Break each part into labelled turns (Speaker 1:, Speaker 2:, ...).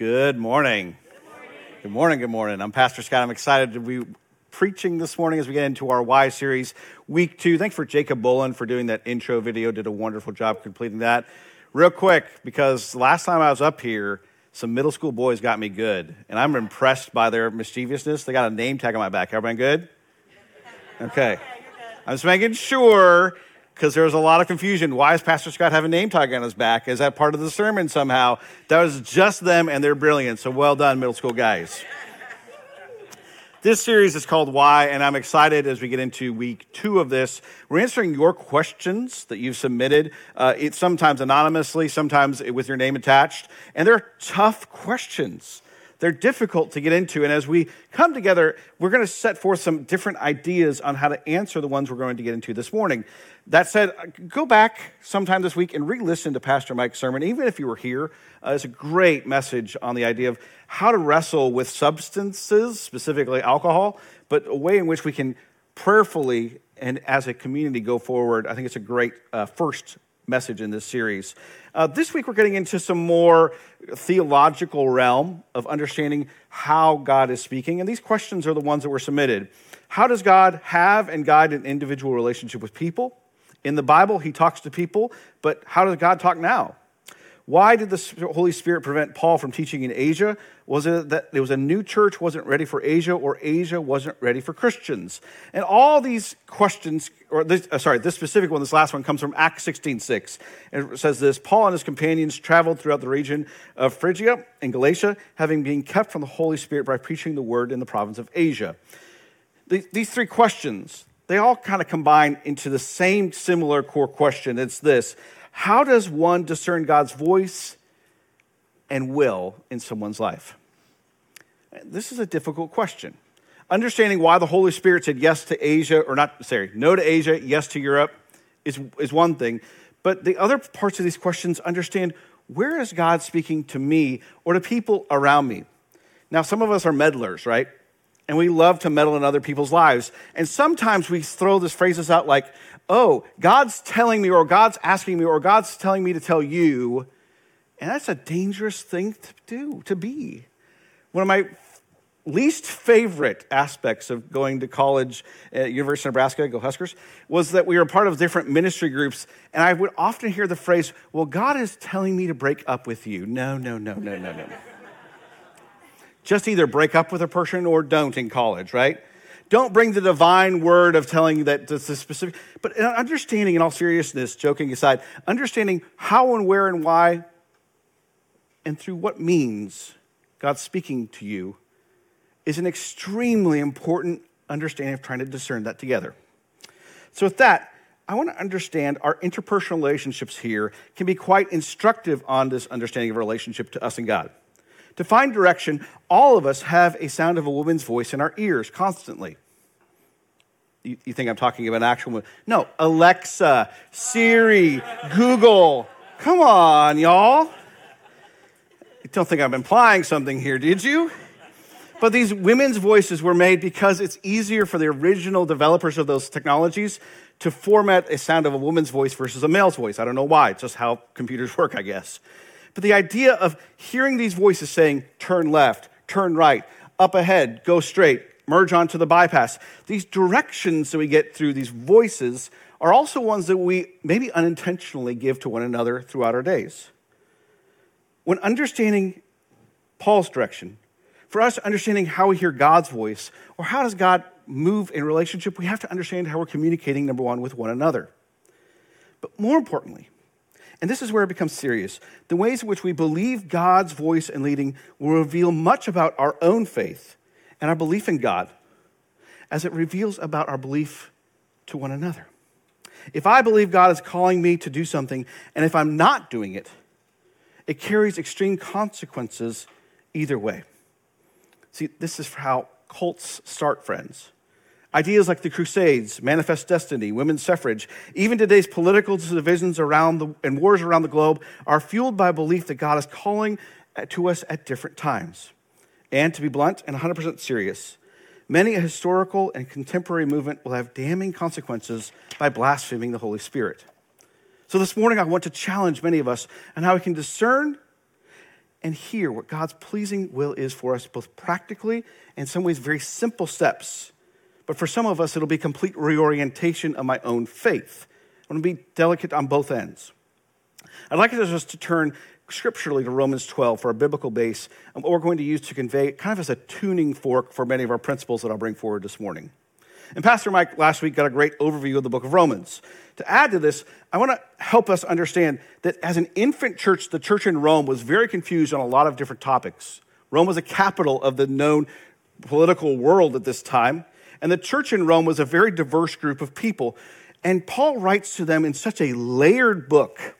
Speaker 1: Good morning. Good morning. Good morning. I'm Pastor Scott. I'm excited to be preaching this morning as we get into our Why series, week two. Thanks for Jacob Bullen for doing that intro video. Did a wonderful job completing that. Real quick, because last time I was up here, some middle school boys got me good, and I'm impressed by their mischievousness. They got a name tag on my back. Everybody good? Okay. I'm just making sure because there was a lot of confusion. Why does Pastor Scott have a name tag on his back? Is that part of the sermon somehow? That was just them, and they're brilliant. So well done, middle school guys. This series is called Why, and I'm excited as we get into week two of this. We're answering your questions that you've submitted, uh, it's sometimes anonymously, sometimes with your name attached, and they're tough questions. They're difficult to get into. And as we come together, we're going to set forth some different ideas on how to answer the ones we're going to get into this morning. That said, go back sometime this week and re listen to Pastor Mike's sermon, even if you were here. Uh, it's a great message on the idea of how to wrestle with substances, specifically alcohol, but a way in which we can prayerfully and as a community go forward. I think it's a great uh, first message in this series. Uh, this week, we're getting into some more theological realm of understanding how God is speaking. And these questions are the ones that were submitted. How does God have and guide an individual relationship with people? In the Bible, he talks to people, but how does God talk now? Why did the Holy Spirit prevent Paul from teaching in Asia? Was it that there was a new church wasn't ready for Asia, or Asia wasn't ready for Christians? And all these questions, or this, uh, sorry, this specific one, this last one comes from Acts 16:6. And it says this: Paul and his companions traveled throughout the region of Phrygia and Galatia, having been kept from the Holy Spirit by preaching the word in the province of Asia. These three questions, they all kind of combine into the same similar core question. It's this how does one discern God's voice and will in someone's life? This is a difficult question. Understanding why the Holy Spirit said yes to Asia, or not, sorry, no to Asia, yes to Europe, is, is one thing. But the other parts of these questions understand where is God speaking to me or to people around me? Now, some of us are meddlers, right? And we love to meddle in other people's lives. And sometimes we throw these phrases out like, oh, God's telling me, or God's asking me, or God's telling me to tell you. And that's a dangerous thing to do, to be. One of my least favorite aspects of going to college at University of Nebraska, go Huskers, was that we were part of different ministry groups. And I would often hear the phrase, well, God is telling me to break up with you. No, no, no, no, no, no. Just either break up with a person or don't in college, right? Don't bring the divine word of telling that this is specific. But understanding, in all seriousness, joking aside, understanding how and where and why and through what means God's speaking to you is an extremely important understanding of trying to discern that together. So, with that, I want to understand our interpersonal relationships here can be quite instructive on this understanding of relationship to us and God. To find direction, all of us have a sound of a woman's voice in our ears constantly. You, you think I'm talking about an actual woman? No, Alexa, Siri, Google. Come on, y'all. Don't think I'm implying something here, did you? But these women's voices were made because it's easier for the original developers of those technologies to format a sound of a woman's voice versus a male's voice. I don't know why, it's just how computers work, I guess. But the idea of hearing these voices saying, turn left, turn right, up ahead, go straight, merge onto the bypass, these directions that we get through these voices are also ones that we maybe unintentionally give to one another throughout our days. When understanding Paul's direction, for us understanding how we hear God's voice, or how does God move in relationship, we have to understand how we're communicating, number one, with one another. But more importantly, and this is where it becomes serious. The ways in which we believe God's voice and leading will reveal much about our own faith and our belief in God as it reveals about our belief to one another. If I believe God is calling me to do something, and if I'm not doing it, it carries extreme consequences either way. See, this is how cults start, friends. Ideas like the Crusades, Manifest Destiny, women's suffrage, even today's political divisions around the, and wars around the globe are fueled by a belief that God is calling to us at different times. And to be blunt and 100% serious, many a historical and contemporary movement will have damning consequences by blaspheming the Holy Spirit. So this morning, I want to challenge many of us on how we can discern and hear what God's pleasing will is for us, both practically and in some ways very simple steps. But for some of us, it'll be complete reorientation of my own faith. I want to be delicate on both ends. I'd like us to turn scripturally to Romans 12 for a biblical base, and what we're going to use to convey kind of as a tuning fork for many of our principles that I'll bring forward this morning. And Pastor Mike last week got a great overview of the book of Romans. To add to this, I want to help us understand that as an infant church, the church in Rome was very confused on a lot of different topics. Rome was a capital of the known political world at this time, and the church in Rome was a very diverse group of people. And Paul writes to them in such a layered book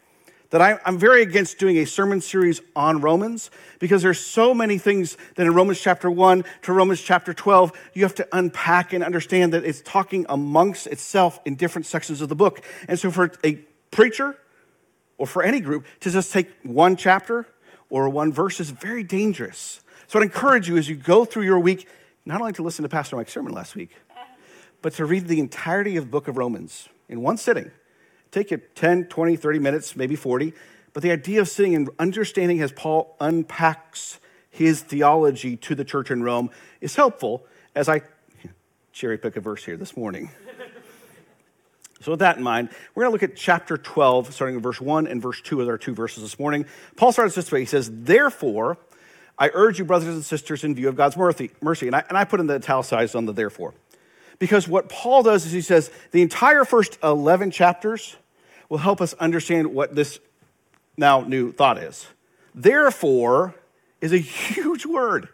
Speaker 1: that I, am very against doing a sermon series on Romans because there's so many things that in Romans chapter 1 to Romans chapter 12, you have to unpack and understand that it's talking amongst itself in different sections of the book. And so for a preacher or for any group to just take one chapter or one verse is very dangerous. So I'd encourage you as you go through your week, not only to listen to Pastor Mike's sermon last week, but to read the entirety of the book of Romans in one sitting Take you 10, 20, 30 minutes, maybe 40. But the idea of sitting and understanding as Paul unpacks his theology to the church in Rome is helpful as I cherry pick a verse here this morning. So, with that in mind, we're going to look at chapter 12, starting in verse 1 and verse 2 as our two verses this morning. Paul starts this way He says, Therefore, I urge you, brothers and sisters, in view of God's mercy. mercy. And, I, and I put in the italicized on the therefore. Because what Paul does is he says, the entire first 11 chapters will help us understand what this now new thought is. Therefore is a huge word.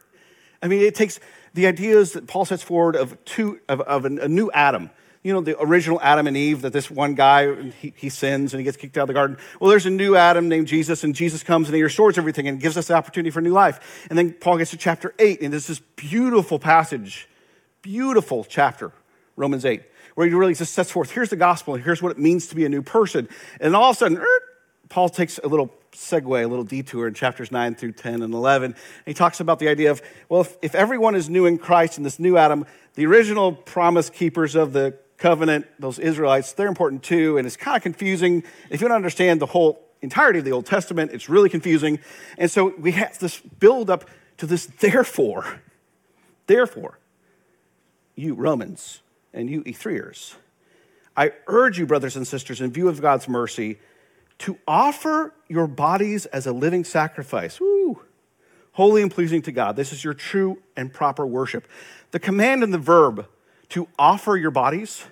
Speaker 1: I mean, it takes the ideas that Paul sets forward of, two, of, of a new Adam. You know, the original Adam and Eve, that this one guy, he, he sins and he gets kicked out of the garden. Well, there's a new Adam named Jesus, and Jesus comes and he restores everything and gives us the opportunity for new life. And then Paul gets to chapter 8, and there's this beautiful passage, beautiful chapter, Romans 8, where he really just sets forth here's the gospel, and here's what it means to be a new person. And all of a sudden, er, Paul takes a little segue, a little detour in chapters 9 through 10 and 11. And he talks about the idea of, well, if, if everyone is new in Christ and this new Adam, the original promise keepers of the covenant, those Israelites, they're important too. And it's kind of confusing. If you don't understand the whole entirety of the Old Testament, it's really confusing. And so we have this build up to this therefore. Therefore, you Romans, and you E3ers. I urge you, brothers and sisters, in view of God's mercy, to offer your bodies as a living sacrifice, woo, holy and pleasing to God. This is your true and proper worship. The command and the verb to offer your bodies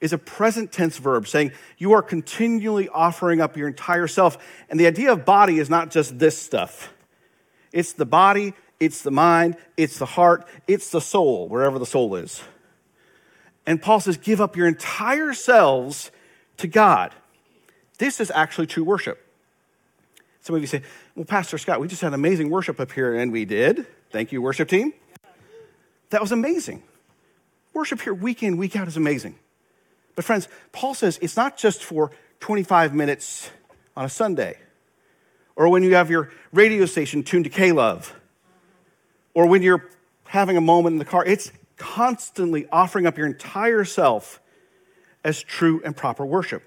Speaker 1: is a present tense verb saying you are continually offering up your entire self. And the idea of body is not just this stuff, it's the body, it's the mind, it's the heart, it's the soul, wherever the soul is. And Paul says, give up your entire selves to God. This is actually true worship. Some of you say, well, Pastor Scott, we just had amazing worship up here, and we did. Thank you, worship team. That was amazing. Worship here week in, week out is amazing. But, friends, Paul says it's not just for 25 minutes on a Sunday, or when you have your radio station tuned to K Love, or when you're having a moment in the car. It's constantly offering up your entire self as true and proper worship.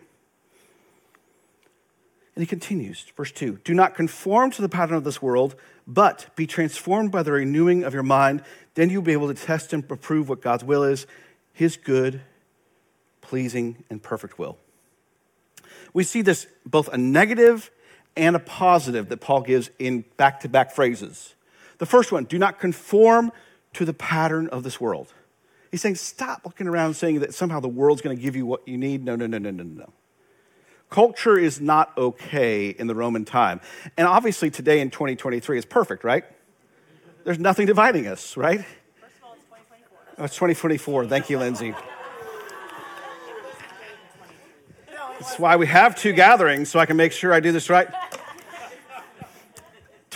Speaker 1: And he continues, verse 2 Do not conform to the pattern of this world, but be transformed by the renewing of your mind. Then you'll be able to test and approve what God's will is, his good, pleasing, and perfect will. We see this both a negative and a positive that Paul gives in back to back phrases. The first one do not conform to the pattern of this world. He's saying, stop looking around saying that somehow the world's going to give you what you need. No, no, no, no, no, no. Culture is not okay in the Roman time. And obviously, today in 2023 is perfect, right? There's nothing dividing us, right?
Speaker 2: First of all, it's 2024.
Speaker 1: Oh, it's 2024. Thank you, Lindsay. That's why we have two gatherings, so I can make sure I do this right.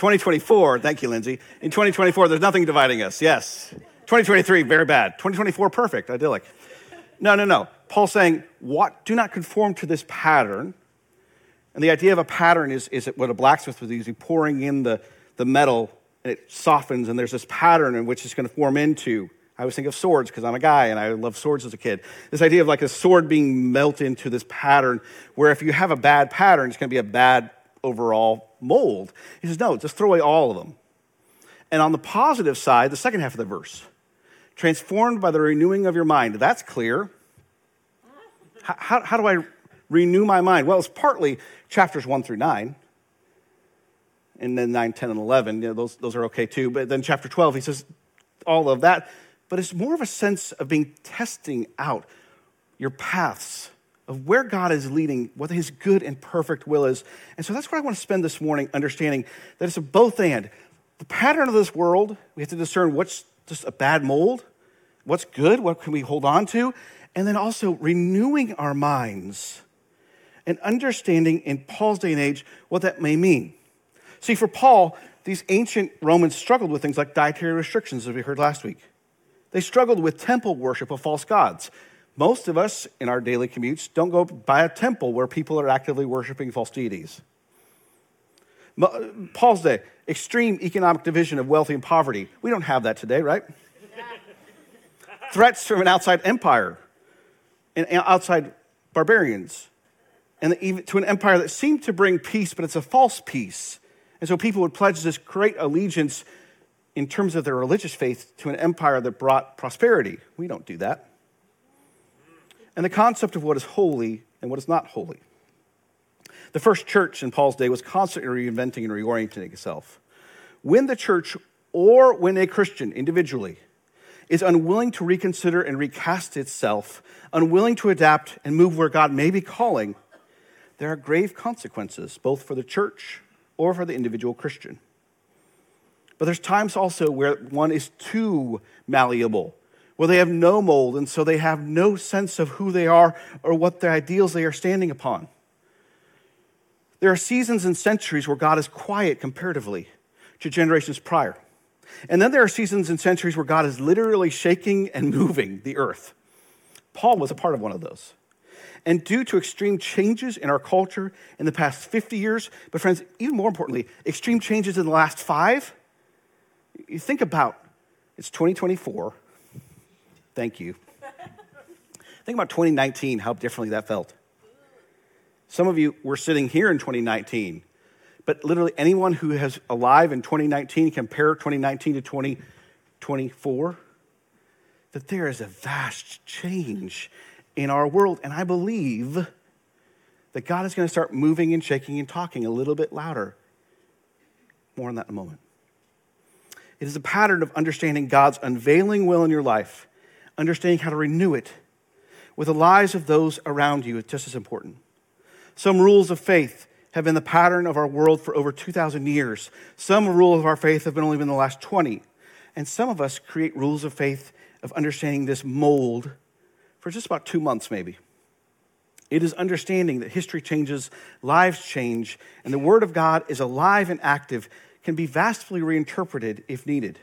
Speaker 1: 2024, thank you, Lindsay. In 2024, there's nothing dividing us. Yes. 2023, very bad. 2024, perfect, idyllic. No, no, no. Paul's saying, what, do not conform to this pattern. And the idea of a pattern is, is what a blacksmith do, is pouring in the, the metal and it softens, and there's this pattern in which it's going to form into. I always think of swords because I'm a guy and I love swords as a kid. This idea of like a sword being melted into this pattern, where if you have a bad pattern, it's going to be a bad overall mold. He says, no, just throw away all of them. And on the positive side, the second half of the verse, transformed by the renewing of your mind. That's clear. How, how, how do I renew my mind? Well, it's partly chapters 1 through 9 and then 9, 10, and 11. You know, those, those are okay too. But then chapter 12, he says all of that. But it's more of a sense of being testing out your paths of where God is leading, what his good and perfect will is. And so that's what I want to spend this morning understanding that it's a both and. The pattern of this world, we have to discern what's just a bad mold, what's good, what can we hold on to, and then also renewing our minds and understanding in Paul's day and age what that may mean. See, for Paul, these ancient Romans struggled with things like dietary restrictions, as we heard last week. They struggled with temple worship of false gods. Most of us in our daily commutes don't go by a temple where people are actively worshiping false deities. Paul's day, extreme economic division of wealthy and poverty. We don't have that today, right? Threats from an outside empire and outside barbarians, and even to an empire that seemed to bring peace, but it's a false peace. And so people would pledge this great allegiance in terms of their religious faith to an empire that brought prosperity. We don't do that. And the concept of what is holy and what is not holy. The first church in Paul's day was constantly reinventing and reorienting itself. When the church or when a Christian individually is unwilling to reconsider and recast itself, unwilling to adapt and move where God may be calling, there are grave consequences, both for the church or for the individual Christian. But there's times also where one is too malleable, where they have no mold, and so they have no sense of who they are or what the ideals they are standing upon. There are seasons and centuries where God is quiet comparatively to generations prior. And then there are seasons and centuries where God is literally shaking and moving the earth. Paul was a part of one of those. And due to extreme changes in our culture in the past 50 years, but friends, even more importantly, extreme changes in the last five, you think about it's 2024. Thank you. think about 2019, how differently that felt. Some of you were sitting here in 2019, but literally anyone who is alive in 2019, compare 2019 to 2024, that there is a vast change in our world. And I believe that God is going to start moving and shaking and talking a little bit louder. More on that in a moment. It is a pattern of understanding God's unveiling will in your life, understanding how to renew it with the lives of those around you. is just as important. Some rules of faith have been the pattern of our world for over 2,000 years. Some rules of our faith have been only been the last 20. And some of us create rules of faith of understanding this mold for just about two months, maybe. It is understanding that history changes, lives change, and the Word of God is alive and active, can be vastly reinterpreted if needed.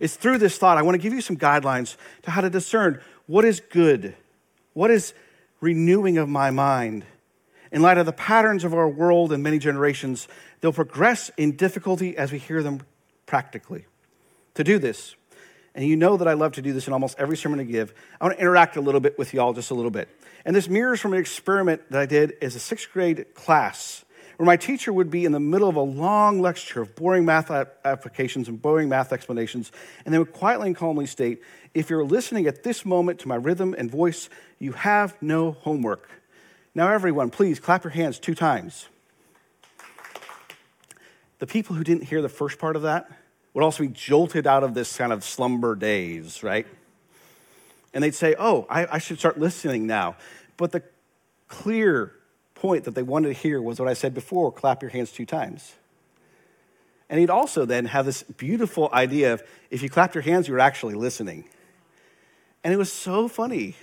Speaker 1: It's through this thought I want to give you some guidelines to how to discern what is good, what is renewing of my mind. In light of the patterns of our world and many generations, they'll progress in difficulty as we hear them practically. To do this, and you know that I love to do this in almost every sermon I give. I want to interact a little bit with y'all just a little bit. And this mirrors from an experiment that I did as a sixth grade class, where my teacher would be in the middle of a long lecture of boring math applications and boring math explanations, and they would quietly and calmly state, If you're listening at this moment to my rhythm and voice, you have no homework. Now, everyone, please clap your hands two times. The people who didn't hear the first part of that, would also be jolted out of this kind of slumber daze, right? And they'd say, Oh, I, I should start listening now. But the clear point that they wanted to hear was what I said before clap your hands two times. And he'd also then have this beautiful idea of if you clapped your hands, you were actually listening. And it was so funny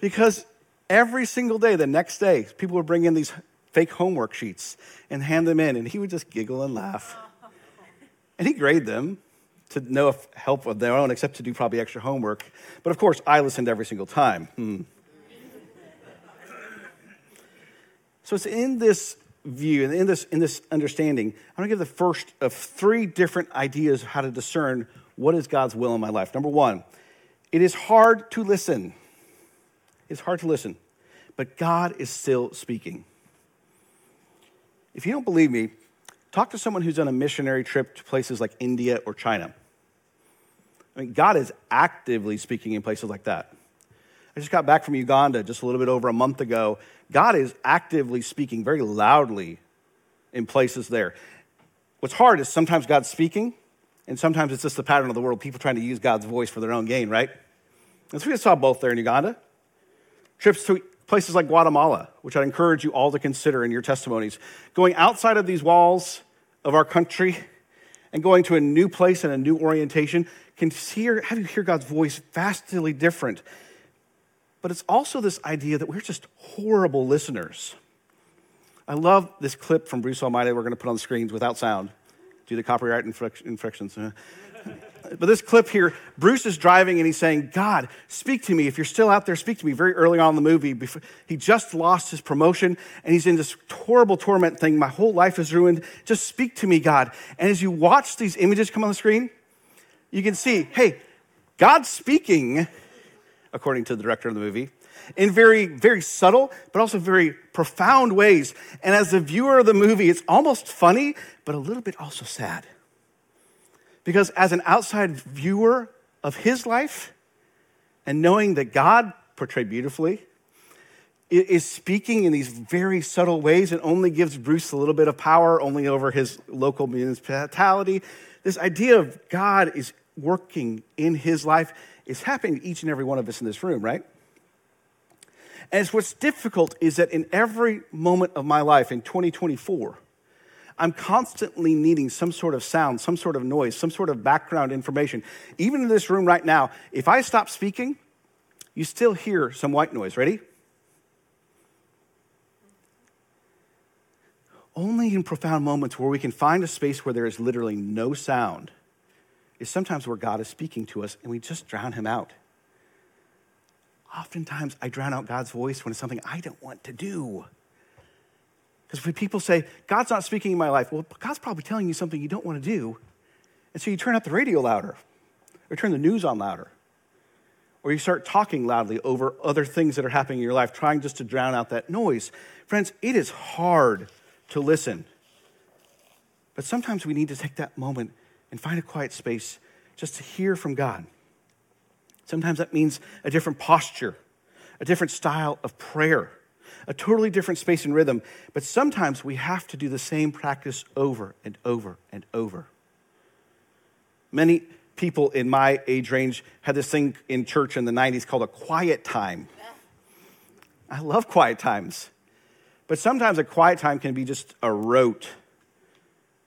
Speaker 1: because every single day, the next day, people would bring in these fake homework sheets and hand them in, and he would just giggle and laugh. And he graded them to no help of their own, except to do probably extra homework. But of course, I listened every single time. Hmm. So it's in this view and in this, in this understanding, I'm going to give the first of three different ideas of how to discern what is God's will in my life. Number one, it is hard to listen. It's hard to listen, but God is still speaking. If you don't believe me, talk to someone who's on a missionary trip to places like India or China. I mean, God is actively speaking in places like that. I just got back from Uganda just a little bit over a month ago. God is actively speaking very loudly in places there. What's hard is sometimes God's speaking, and sometimes it's just the pattern of the world, people trying to use God's voice for their own gain, right? And so we saw both there in Uganda. Trips to places like Guatemala, which I'd encourage you all to consider in your testimonies. Going outside of these walls of our country and going to a new place and a new orientation can hear, have you hear God's voice vastly different but it's also this idea that we're just horrible listeners. I love this clip from Bruce Almighty we're going to put on the screens without sound due to copyright infractions. but this clip here, Bruce is driving and he's saying, God, speak to me. If you're still out there, speak to me. Very early on in the movie, he just lost his promotion and he's in this horrible torment thing. My whole life is ruined. Just speak to me, God. And as you watch these images come on the screen, you can see, hey, God's speaking according to the director of the movie, in very, very subtle, but also very profound ways. And as a viewer of the movie, it's almost funny, but a little bit also sad. Because as an outside viewer of his life, and knowing that God, portrayed beautifully, is speaking in these very subtle ways and only gives Bruce a little bit of power only over his local municipality. This idea of God is working in his life is happening to each and every one of us in this room, right? And it's what's difficult is that in every moment of my life in 2024, I'm constantly needing some sort of sound, some sort of noise, some sort of background information. Even in this room right now, if I stop speaking, you still hear some white noise. Ready? Only in profound moments where we can find a space where there is literally no sound is sometimes where God is speaking to us and we just drown him out. Oftentimes, I drown out God's voice when it's something I don't want to do. Because when people say, God's not speaking in my life, well, God's probably telling you something you don't want to do. And so you turn up the radio louder, or turn the news on louder, or you start talking loudly over other things that are happening in your life, trying just to drown out that noise. Friends, it is hard to listen. But sometimes we need to take that moment and find a quiet space just to hear from God. Sometimes that means a different posture, a different style of prayer, a totally different space and rhythm. But sometimes we have to do the same practice over and over and over. Many people in my age range had this thing in church in the 90s called a quiet time. I love quiet times. But sometimes a quiet time can be just a rote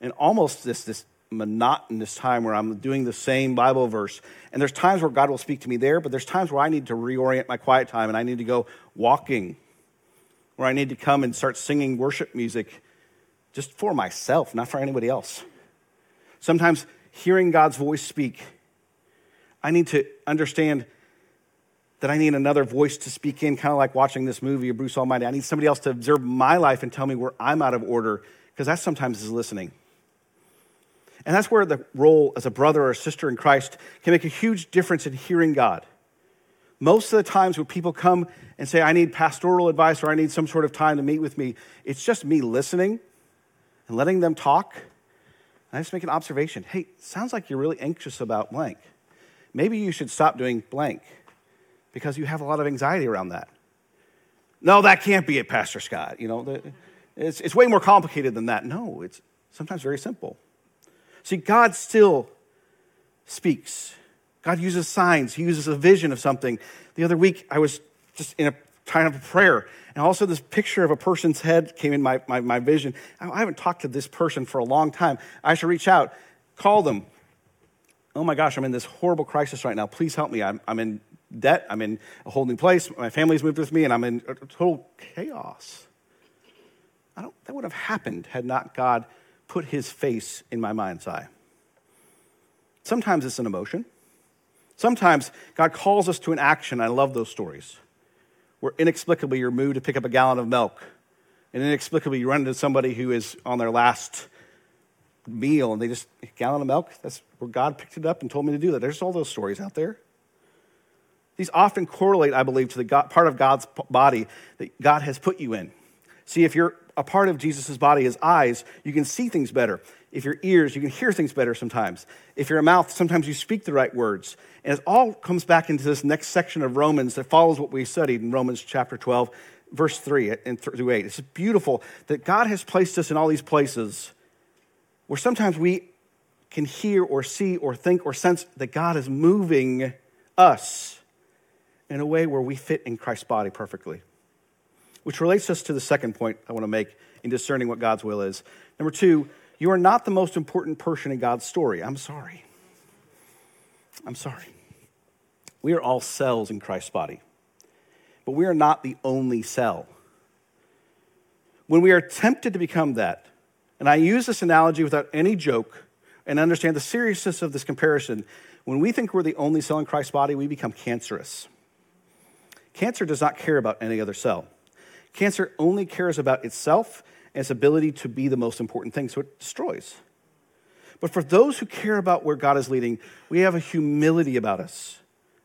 Speaker 1: and almost this, this monotonous time where I'm doing the same Bible verse. And there's times where God will speak to me there, but there's times where I need to reorient my quiet time and I need to go walking, where I need to come and start singing worship music just for myself, not for anybody else. Sometimes hearing God's voice speak, I need to understand that I need another voice to speak in, kind of like watching this movie of Bruce Almighty. I need somebody else to observe my life and tell me where I'm out of order, because that sometimes is listening. And that's where the role as a brother or sister in Christ can make a huge difference in hearing God. Most of the times when people come and say, I need pastoral advice or I need some sort of time to meet with me, it's just me listening and letting them talk. And I just make an observation hey, sounds like you're really anxious about blank. Maybe you should stop doing blank because you have a lot of anxiety around that. No, that can't be it, Pastor Scott. You know, it's, it's way more complicated than that. No, it's sometimes very simple. See, God still speaks. God uses signs, He uses a vision of something. The other week, I was just in a time of prayer, and also this picture of a person's head came in my, my, my vision. I haven't talked to this person for a long time. I should reach out, call them. Oh my gosh, I'm in this horrible crisis right now. Please help me. I'm, I'm in debt. I'm in a whole new place. My family's moved with me, and I'm in total chaos. I don't, that would have happened had not God put his face in my mind's eye. Sometimes it's an emotion. Sometimes God calls us to an action. I love those stories where inexplicably you're moved to pick up a gallon of milk, and inexplicably you run into somebody who is on their last meal and they just, gallon of milk? That's where God picked it up and told me to do that. There's all those stories out there. These often correlate, I believe, to the God, part of God's body that God has put you in. See, if you're a part of Jesus' body, his eyes, you can see things better. If your ears, you can hear things better sometimes. If your mouth, sometimes you speak the right words. And it all comes back into this next section of Romans that follows what we studied in Romans chapter 12, verse 3 and through 8. It's beautiful that God has placed us in all these places where sometimes we can hear or see or think or sense that God is moving us in a way where we fit in Christ's body perfectly. Which relates us to the second point I want to make in discerning what God's will is. Number two, you are not the most important person in God's story. I'm sorry. I'm sorry. We are all cells in Christ's body, but we are not the only cell. When we are tempted to become that, and I use this analogy without any joke and understand the seriousness of this comparison, when we think we're the only cell in Christ's body, we become cancerous. Cancer does not care about any other cell. Cancer only cares about itself and its ability to be the most important thing, so it destroys. But for those who care about where God is leading, we have a humility about us.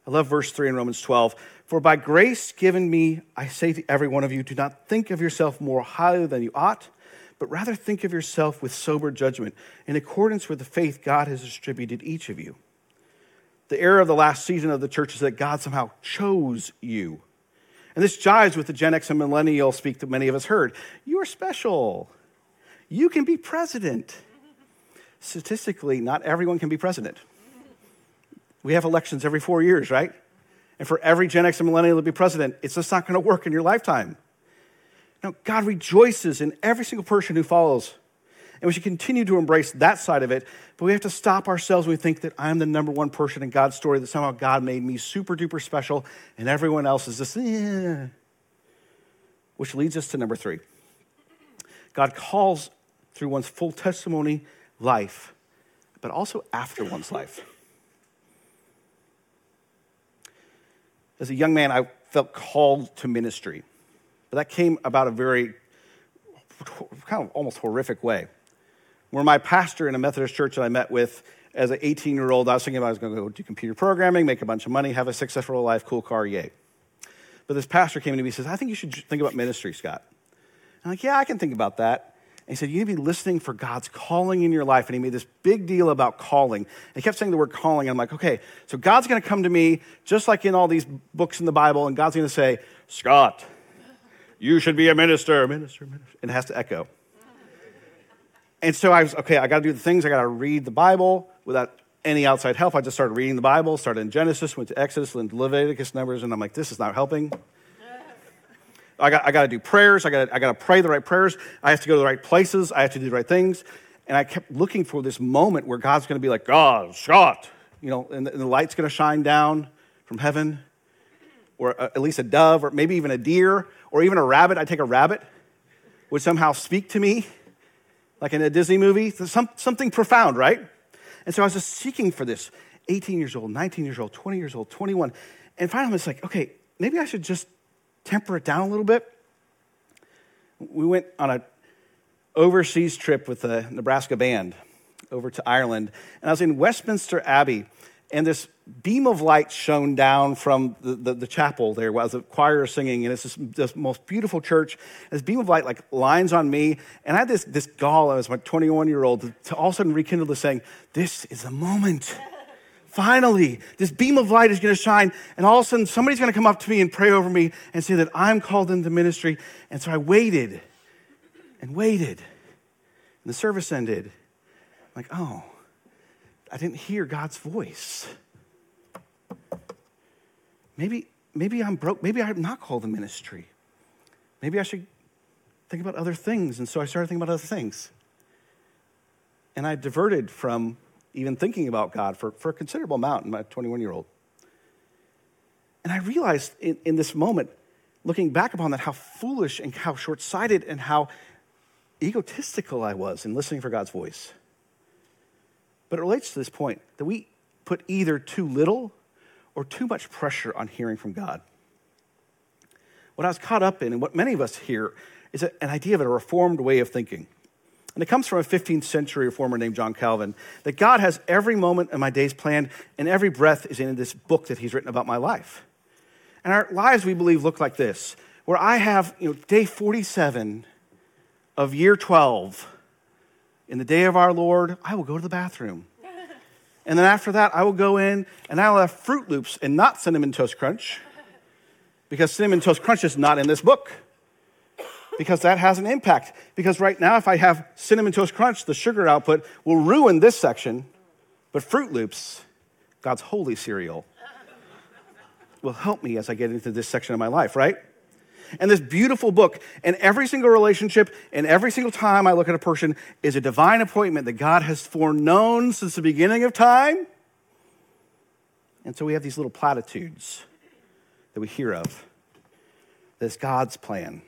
Speaker 1: I love verse 3 in Romans 12. For by grace given me, I say to every one of you, do not think of yourself more highly than you ought, but rather think of yourself with sober judgment, in accordance with the faith God has distributed each of you. The error of the last season of the church is that God somehow chose you. And this jives with the Gen X and millennial speak that many of us heard. You are special. You can be president. Statistically, not everyone can be president. We have elections every four years, right? And for every Gen X and millennial to be president, it's just not going to work in your lifetime. Now, God rejoices in every single person who follows. And we should continue to embrace that side of it, but we have to stop ourselves we think that I'm the number one person in God's story, that somehow God made me super duper special and everyone else is just, eh. Which leads us to number three. God calls through one's full testimony life, but also after one's life. As a young man, I felt called to ministry, but that came about a very kind of almost horrific way where my pastor in a Methodist church that I met with as an 18 year old, I was thinking about I was going to go do computer programming, make a bunch of money, have a successful life, cool car, yay. But this pastor came to me and says, I think you should think about ministry, Scott. I'm like, yeah, I can think about that. And he said, You need to be listening for God's calling in your life. And he made this big deal about calling. And he kept saying the word calling. And I'm like, okay, so God's going to come to me, just like in all these books in the Bible, and God's going to say, Scott, you should be a minister, minister, minister. And it has to echo. And so I was, okay, I got to do the things. I got to read the Bible without any outside help. I just started reading the Bible, started in Genesis, went to Exodus, then Leviticus, Numbers, and I'm like, this is not helping. I got, I got to do prayers. I got, I got to pray the right prayers. I have to go to the right places. I have to do the right things. And I kept looking for this moment where God's going to be like, God, shot, you know, and the, and the light's going to shine down from heaven, or a, at least a dove, or maybe even a deer, or even a rabbit. I take a rabbit, would somehow speak to me like in a Disney movie, some, something profound, right? And so I was just seeking for this 18 years old, 19 years old, 20 years old, 21. And finally, I was like, okay, maybe I should just temper it down a little bit. We went on an overseas trip with the Nebraska band over to Ireland, and I was in Westminster Abbey, and this beam of light shone down from the, the, the chapel there while the choir singing, and it's this, this, most beautiful church. This beam of light like lines on me, and I had this, this gall as my 21 year old to all of a sudden rekindle this saying, This is the moment. Finally, this beam of light is going to shine, and all of a sudden somebody's going to come up to me and pray over me and say that I'm called into ministry. And so I waited and waited, and the service ended. I'm like, oh, I didn't hear God's voice. Maybe, maybe I'm broke. Maybe I'm not called to ministry. Maybe I should think about other things. And so I started thinking about other things. And I diverted from even thinking about God for, for a considerable amount in my 21 year old. And I realized in, in this moment, looking back upon that, how foolish and how short sighted and how egotistical I was in listening for God's voice. But it relates to this point that we put either too little or too much pressure on hearing from God. What I was caught up in, and what many of us hear, is an idea of a reformed way of thinking. And it comes from a 15th century reformer named John Calvin that God has every moment of my days planned, and every breath is in this book that he's written about my life. And our lives, we believe, look like this where I have, you know, day 47 of year 12, in the day of our Lord, I will go to the bathroom. And then after that, I will go in and I will have Froot Loops and not Cinnamon Toast Crunch because Cinnamon Toast Crunch is not in this book. Because that has an impact. Because right now, if I have Cinnamon Toast Crunch, the sugar output will ruin this section, but Froot Loops, God's holy cereal, will help me as I get into this section of my life, right? And this beautiful book, and every single relationship, and every single time I look at a person, is a divine appointment that God has foreknown since the beginning of time. And so we have these little platitudes that we hear of. That's God's plan.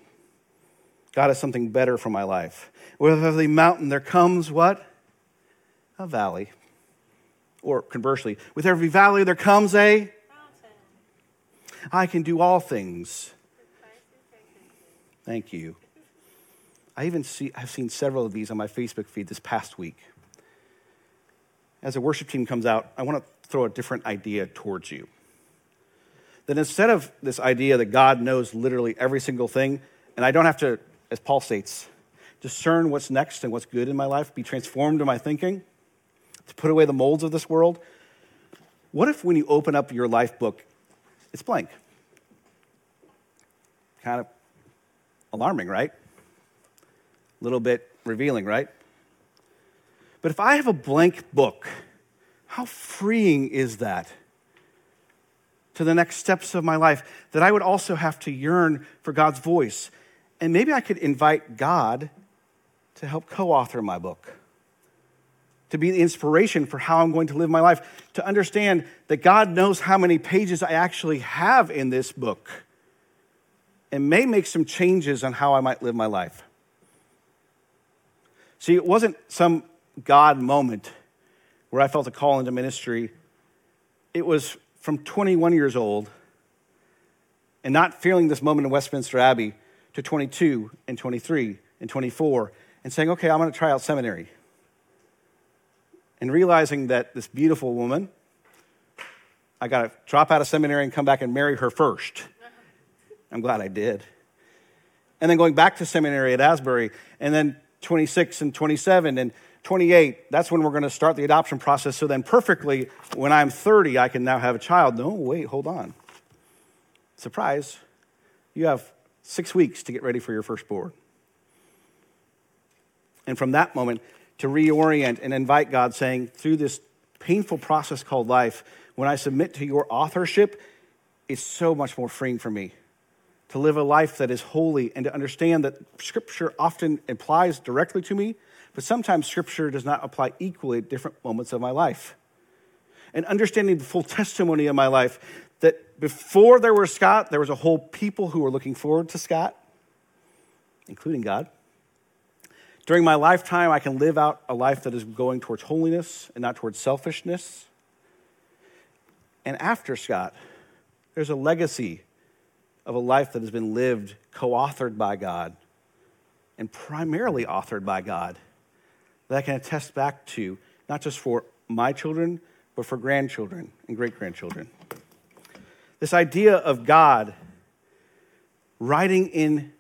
Speaker 1: God has something better for my life. With every mountain, there comes what? A valley. Or conversely, with every valley, there comes a mountain. I can do all things Thank you. I even see, I've seen several of these on my Facebook feed this past week. As a worship team comes out, I want to throw a different idea towards you. That instead of this idea that God knows literally every single thing, and I don't have to, as Paul states, discern what's next and what's good in my life, be transformed in my thinking, to put away the molds of this world. What if when you open up your life book, it's blank? Kind of Alarming, right? A little bit revealing, right? But if I have a blank book, how freeing is that to the next steps of my life that I would also have to yearn for God's voice? And maybe I could invite God to help co author my book, to be the inspiration for how I'm going to live my life, to understand that God knows how many pages I actually have in this book and may make some changes on how I might live my life. See, it wasn't some God moment where I felt a call into ministry. It was from 21 years old and not feeling this moment in Westminster Abbey to 22 and 23 and 24 and saying, okay, I'm going to try out seminary. And realizing that this beautiful woman, I got to drop out of seminary and come back and marry her first. I'm glad I did. And then going back to seminary at Asbury, and then 26 and 27 and 28, that's when we're going to start the adoption process. So then, perfectly, when I'm 30, I can now have a child. No, wait, hold on. Surprise. You have six weeks to get ready for your firstborn. And from that moment, to reorient and invite God, saying, through this painful process called life, when I submit to your authorship, it's so much more freeing for me to live a life that is holy and to understand that Scripture often applies directly to me, but sometimes Scripture does not apply equally at different moments of my life. And understanding the full testimony of my life that before there was Scott, there was a whole people who were looking forward to Scott, including God. During my lifetime, I can live out a life that is going towards holiness and not towards selfishness. And after Scott, there's a legacy of a life that has been lived, co authored by God, and primarily authored by God, that I can attest back to, not just for my children, but for grandchildren and great grandchildren. This idea of God writing in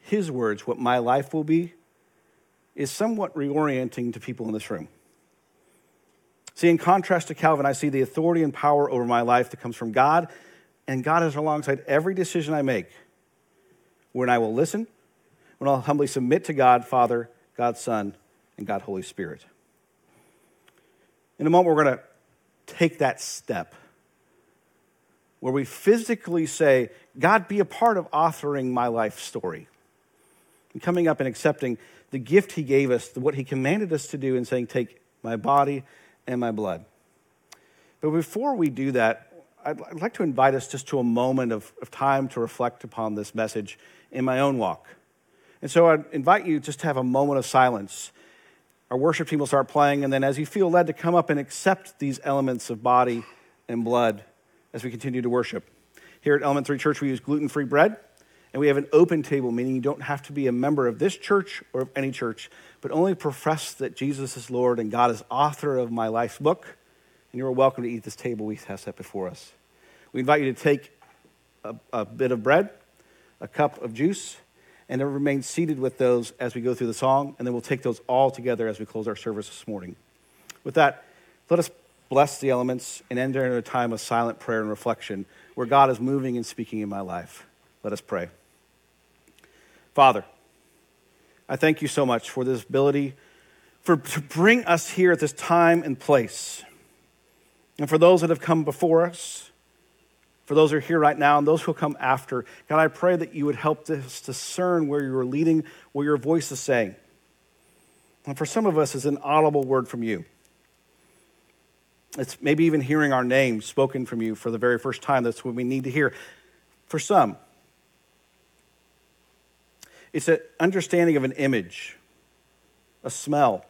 Speaker 1: His words what my life will be is somewhat reorienting to people in this room. See, in contrast to Calvin, I see the authority and power over my life that comes from God and God is alongside every decision I make. When I will listen, when I'll humbly submit to God, Father, God, Son, and God, Holy Spirit. In a moment, we're going to take that step where we physically say, God, be a part of authoring my life story. And coming up and accepting the gift He gave us, what He commanded us to do, and saying, Take my body and my blood. But before we do that, I'd, like to invite us just to a moment of, of time to reflect upon this message in my own walk. And so I'd invite you just to have a moment of silence. Our worship team will start playing, and then as you feel led to come up and accept these elements of body and blood as we continue to worship. Here at Element 3 Church, we use gluten free bread, and we have an open table, meaning you don't have to be a member of this church or of any church, but only profess that Jesus is Lord and God is author of my life's book and you are welcome to eat this table we have set before us. We invite you to take a, a bit of bread, a cup of juice, and to remain seated with those as we go through the song, and then we'll take those all together as we close our service this morning. With that, let us bless the elements and enter into a time of silent prayer and reflection where God is moving and speaking in my life. Let us pray. Father, I thank you so much for this ability for, to bring us here at this time and place. And for those that have come before us, for those who are here right now and those who will come after, God, I pray that you would help us discern where you are leading, what your voice is saying. And for some of us, it's an audible word from you. It's maybe even hearing our name spoken from you for the very first time. That's what we need to hear. For some, it's an understanding of an image, a smell,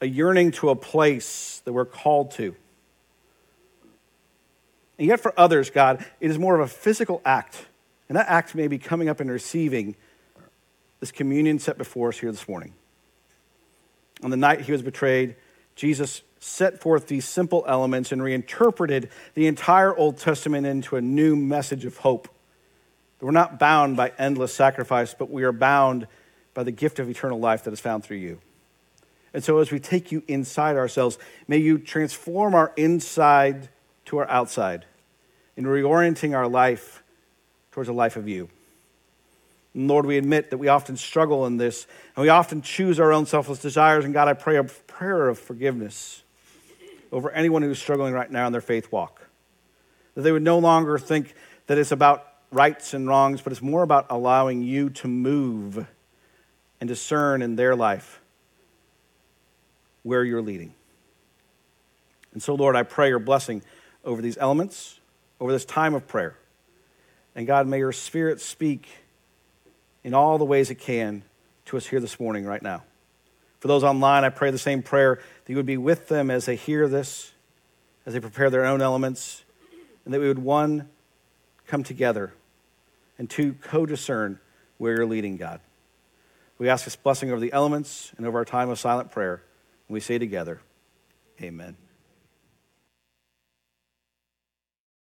Speaker 1: a yearning to a place that we're called to. And yet, for others, God, it is more of a physical act. And that act may be coming up and receiving this communion set before us here this morning. On the night he was betrayed, Jesus set forth these simple elements and reinterpreted the entire Old Testament into a new message of hope. That We're not bound by endless sacrifice, but we are bound by the gift of eternal life that is found through you. And so, as we take you inside ourselves, may you transform our inside to our outside in reorienting our life towards a life of you. And Lord, we admit that we often struggle in this, and we often choose our own selfless desires. And God, I pray a prayer of forgiveness over anyone who's struggling right now in their faith walk. That they would no longer think that it's about rights and wrongs, but it's more about allowing you to move and discern in their life where you're leading. And so, Lord, I pray your blessing over these elements, over this time of prayer. And God, may your spirit speak in all the ways it can to us here this morning, right now. For those online, I pray the same prayer that you would be with them as they hear this, as they prepare their own elements, and that we would, one, come together, and two, co discern where you're leading, God. We ask this blessing over the elements and over our time of silent prayer. We say together, Amen.